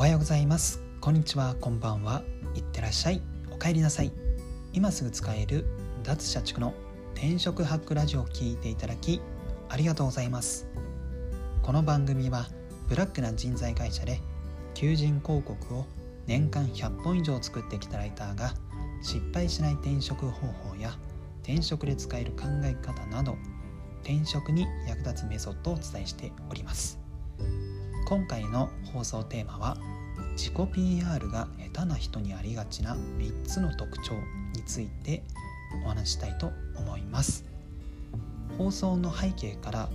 おはようございます。こんにちは。こんばんは。いってらっしゃい。お帰りなさい。今すぐ使える脱社畜の転職ハックラジオを聞いていただきありがとうございます。この番組はブラックな人材会社で求人広告を年間100本以上作ってきたライターが失敗しない転職方法や転職で使える考え方など転職に役立つメソッドをお伝えしております。今回の放送テーマは自己 PR が下手な人にありがちな3つの特徴についてお話したいと思います。放送の背景から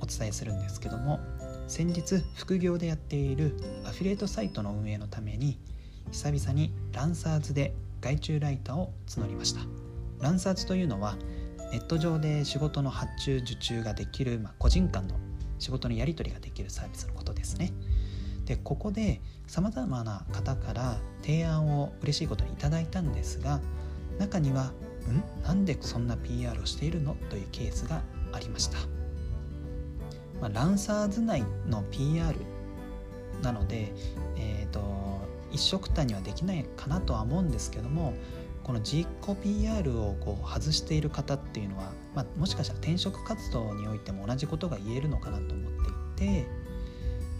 お伝えするんですけども先日副業でやっているアフィリエイトサイトの運営のために久々にランサーズで外注ライターを募りました。ランサーズというのはネット上で仕事の発注受注ができる、まあ、個人間の仕事のやり取りができるサービスのことですね。でここでさまざまな方から提案を嬉しいことにいただいたんですが中には「ん？なんでそんな PR をしているの?」というケースがありました、まあ、ランサーズ内の PR なので、えーと、一色単にはできないかなとは思うんですけどもこの自己 PR をこう外している方っていうのは、まあ、もしかしたら転職活動においても同じことが言えるのかなと思っていて、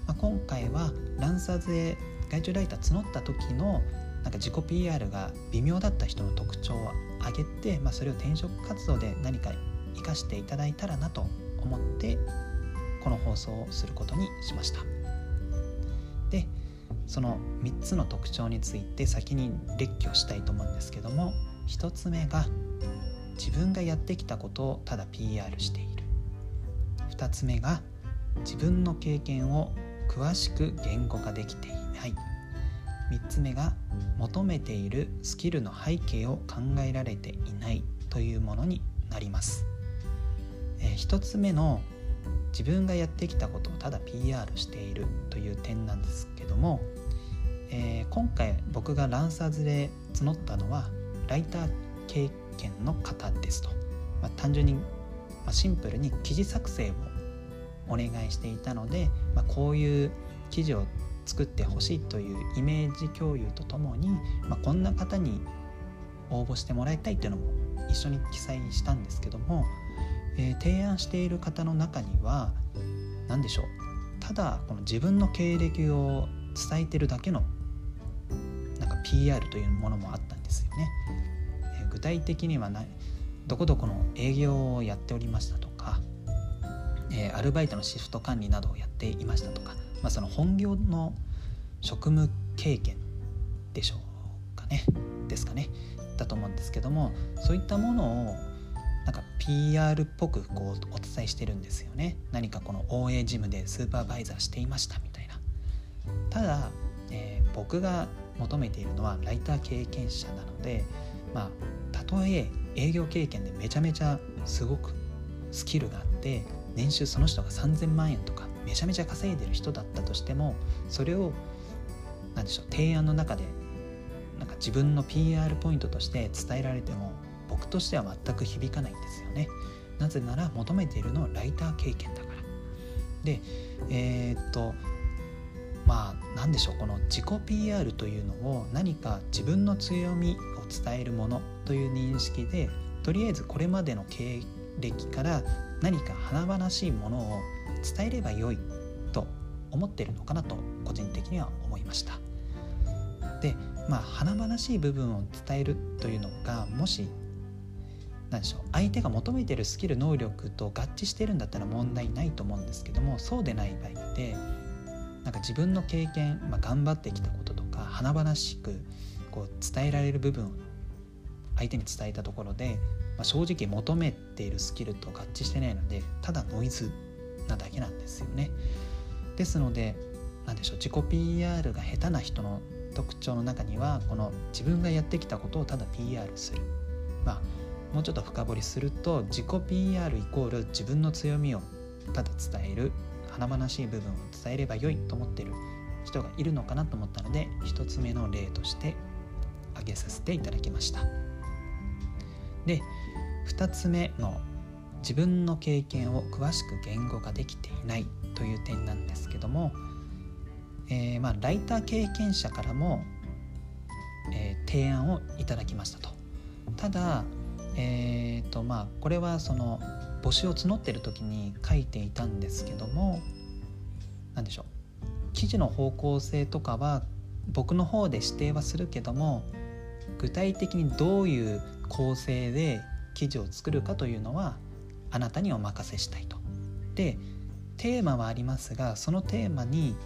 まあ、今回はランサーズで外注ライター募った時のなんか自己 PR が微妙だった人の特徴を挙げて、まあ、それを転職活動で何か生かしていただいたらなと思ってこの放送をすることにしました。その3つの特徴について先に列挙したいと思うんですけども1つ目が自分がやってきたことをただ PR している。2つ目が自分の経験を詳しく言語化できていない。3つ目が求めているスキルの背景を考えられていない。というものになります、えー、1つ目の自分がやってきたことをただ PR しているという点なんですけども、今回僕がランサーズで募ったのはライター経験の方ですと、まあ、単純に、まあ、シンプルに記事作成をお願いしていたので、まあ、こういう記事を作ってほしいというイメージ共有とともに、ま、こんな方に応募してもらいたいっていうのも一緒に記載したんですけども、えー、提案している方の中には何でしょう。ただこの自分の経歴を伝えてるだけの PR というものもあったんですよね。えー、具体的にはなどこどこの営業をやっておりましたとか、えー、アルバイトのシフト管理などをやっていましたとかまあ、その本業の職務経験でしょうかね。ですかね。だと思うんですけどもそういったものをなんか PR っぽくこうお伝えしてるんですよね。何かこの OA ジムでスーパーバイザーしていましたみたいな。ただ、えー、僕が求めているのはライター経験者なのでまあたとえ営業経験でめちゃめちゃすごくスキルがあって年収その人が3000万円とかめちゃめちゃ稼いでる人だったとしてもそれを何でしょう提案の中でなんか自分の PR ポイントとして伝えられても僕としては全く響かないんですよね。なぜなら求めているのはライター経験だから。でえー、っとまあ何でしょうこの自己 PR というのを何か自分の強みを伝えるものという認識でとりあえずこれまでの経歴から何か華々しいものを伝えればよいと思ってるのかなと個人的には思いました。でまあ華々しい部分を伝えるというのがもし何でしょう相手が求めてるスキル能力と合致してるんだったら問題ないと思うんですけどもそうでない場合ってなんか自分の経験、まあ、頑張ってきたこととか華々しくこう伝えられる部分を相手に伝えたところで、まあ、正直求めているスキルと合致してないのでただノイズなだけなんですよね。ですので何でしょう自己 PR が下手な人の特徴の中にはこの自分がやってきたことをただ PR するまあもうちょっと深掘りすると自己 PR イコール自分の強みをただ伝える華々しい部分を伝えればよいと思ってる人がいるのかなと思ったので1つ目の例として挙げさせていただきましたで2つ目の自分の経験を詳しく言語化できていないという点なんですけども、えー、まあ、ライター経験者からも、えー、提案をいただきましたと。ただ、えーとまあ、これはその募集を募ってる時に書いていたんですけども何でしょう記事の方向性とかは僕の方で指定はするけども具体的にどういう構成で記事を作るかというのはあなたにお任せしたいと。でテーマはありますがそのテーマに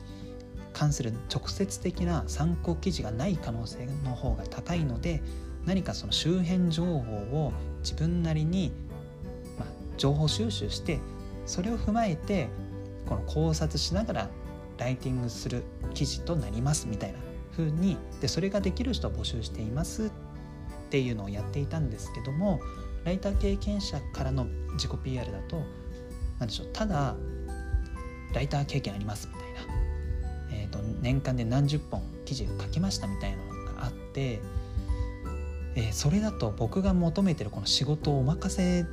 関する直接的な参考記事がない可能性の方が高いので何かその周辺情報を自分なりに、情報収集してそれを踏まえてこの考察しながらライティングする記事となりますみたいな風にでそれができる人を募集していますっていうのをやっていたんですけどもライター経験者からの自己 PR だと何でしょうただライター経験ありますみたいな、えーと、年間で何十本記事を書きましたみたいなのがあって、えー、それだと僕が求めてるこの仕事をお任せ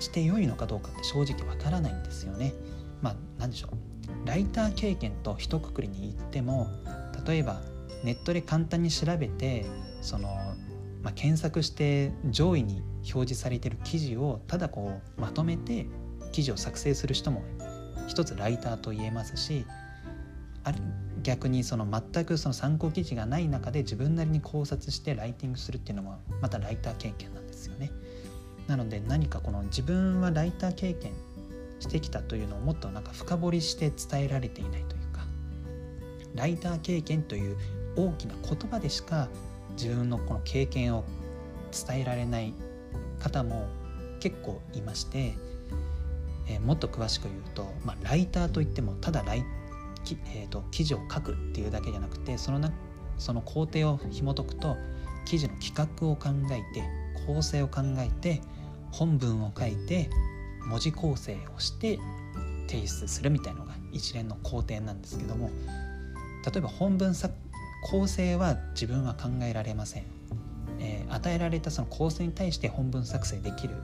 して良いのかどうかって正直わからないんですよね。まあ何でしょうライター経験と一括りに言っても例えばネットで簡単に調べてその、まあ、検索して上位に表示されてる記事をただこうまとめて記事を作成する人も一つライターと言えますしあ逆にその全くその参考記事がない中で自分なりに考察してライティングするっていうのもまたライター経験なんですよね。なので何かこの自分はライター経験してきたというのをもっとなんか深掘りして伝えられていないというかライター経験という大きな言葉でしか自分のこの経験を伝えられない方も結構いましてえー、もっと詳しく言うと、まあ、ライターといってもただライ、えーと、記事を書くっていうだけじゃなくてそのなその工程を紐解くと記事の企画を考えて構成を考えて本文を書いて文字構成をして提出するみたいのが一連の工程なんですけども例えば本文作構成は自分は考えられません、えー、与えられたその構成に対して本文作成できる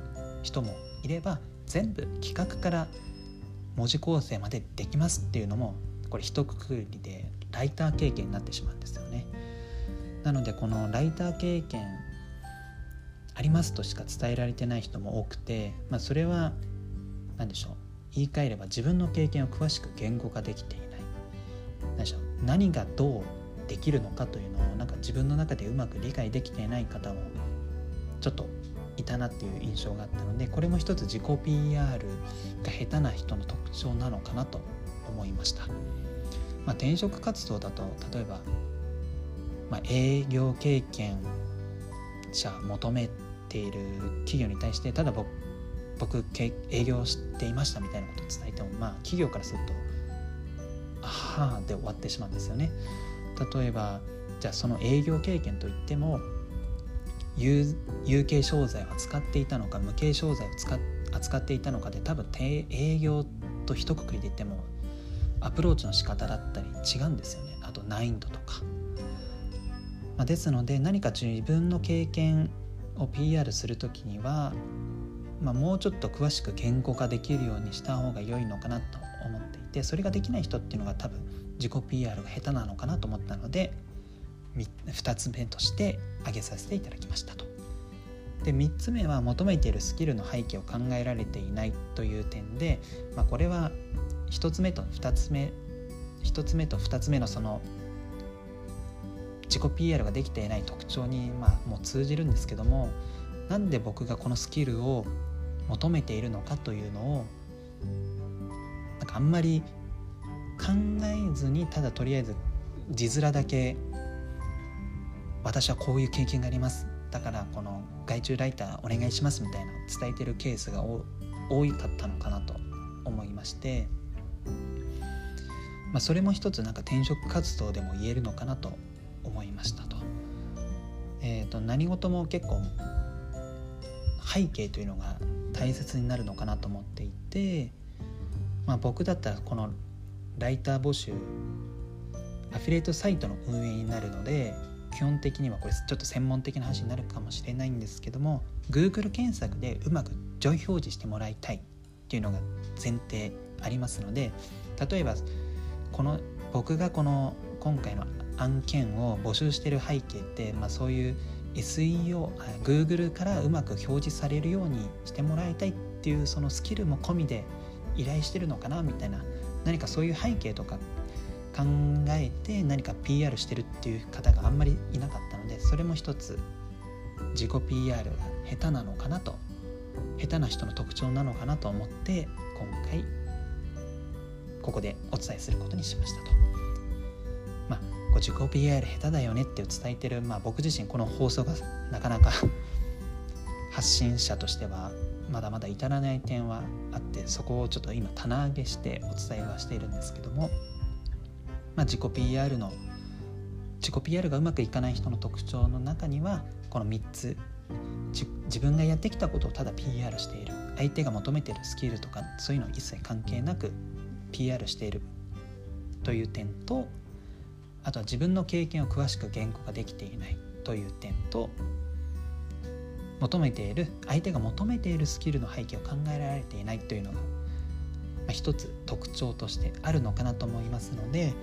人もいれば全部企画から文字構成までできますっていうのもこれ一括りでライター経験になってしまうんですよね。なのでこのライター経験ありますとしか伝えられてない人も多くて、まあ、それは何でしょう言い換えれば自分の経験を詳しく言語化できていない。何でしょう何がどうできるのかというのをなんか自分の中でうまく理解できていない方もちょっといたなっていう印象があったのでこれも一つ自己 PR が下手な人の特徴なのかなと思いました、まあ、転職活動だと例えば、まあ、営業経験者求めている企業に対してただ僕僕営業していましたみたいなことを伝えてもまあ企業からするとあはで終わってしまうんですよね。例えばじゃあその営業経験といっても有有形商材を扱っていたのか無形商材を使扱っていたのかで多分営業と一括りで言ってもアプローチの仕方だったり違うんですよね。あと難易度とか、まあ、ですので何か自分の経験を PR する時には、まあ、もうちょっと詳しく言語化できるようにした方が良いのかなと思っていてそれができない人っていうのが多分自己 PR が下手なのかなと思ったので2つ目として挙げさせていただきましたと。で3つ目は求めているスキルの背景を考えられていないという点で、まあ、これは1つ目と2つ目1つ目と2つ目のその自己 PR ができていない特徴にまあもう通じるんですけどもなんで僕がこのスキルを求めているのかというのをなんかあんまり考えずにただとりあえず字面だけ私はこういう経験があります。だからこの外注ライターお願いしますみたいな伝えてるケースが多かったのかなと思いまして、まあ、それも一つなんか転職活動でも言えるのかなと思いましたと。えーと、何事も結構背景というのが大切になるのかなと思っていて、まあ、僕だったらこのライター募集アフィリエイトサイトの運営になるので基本的にはこれちょっと専門的な話になるかもしれないんですけども Google 検索でうまく上位表示してもらいたいっていうのが前提ありますので例えばこの僕がこの今回の案件を募集してる背景って、まあ、そういう SEO Google からうまく表示されるようにしてもらいたいっていうそのスキルも込みで依頼してるのかなみたいな何かそういう背景とか考えて何か PR してるっていう方があんまりいなかったのでそれも一つ自己 PR が下手なのかなと下手な人の特徴なのかなと思って今回ここでお伝えすることにしましたと。まあ、こう自己 PR 下手だよねって伝えてる、まあ、僕自身この放送がなかなか発信者としてはまだまだ至らない点はあってそこをちょっと今棚上げしてお伝えはしているんですけども、まあ、自己 PR の自己 PR がうまくいかない人の特徴の中にはこの3つ。自分がやってきたことをただ PR している。相手が求めているスキルとかそういうの一切関係なく PR しているという点とあとは自分の経験を詳しく言語化できていないという点と求めている相手が求めているスキルの背景を考えられていないというのが、まあ、一つ特徴としてあるのかなと思いますので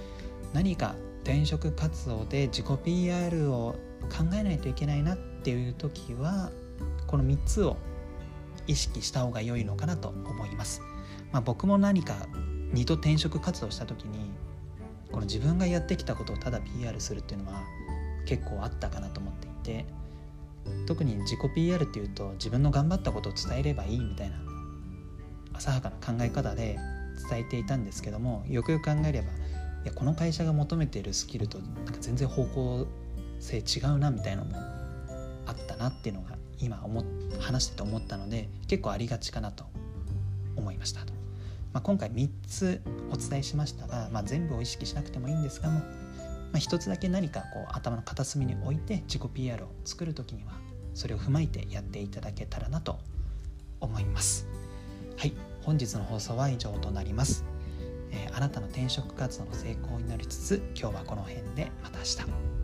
何か転職活動で自己 PR を考えないといけないなっていう時はこの3つを意識した方が良いのかなと思います。まあ、僕も何か2度転職活動した時にこの自分がやってきたことをただ PR するっていうのは結構あったかなと思っていて特に自己 PR っていうと自分の頑張ったことを伝えればいいみたいな浅はかな考え方で伝えていたんですけどもよくよく考えればいやこの会社が求めているスキルとなんか全然方向性違うなみたいなのもあったなっていうのが今思話してて思ったので結構ありがちかなと思いましたと。まあ、今回3つお伝えしましたが、まあ、全部を意識しなくてもいいんですがも、まあ、1つだけ何かこう頭の片隅に置いて自己 PR を作る時にはそれを踏まえてやっていただけたらなと思います。はい本日の放送は以上となります。えー、あなたの転職活動の成功になりつつ今日はこの辺でまた明日。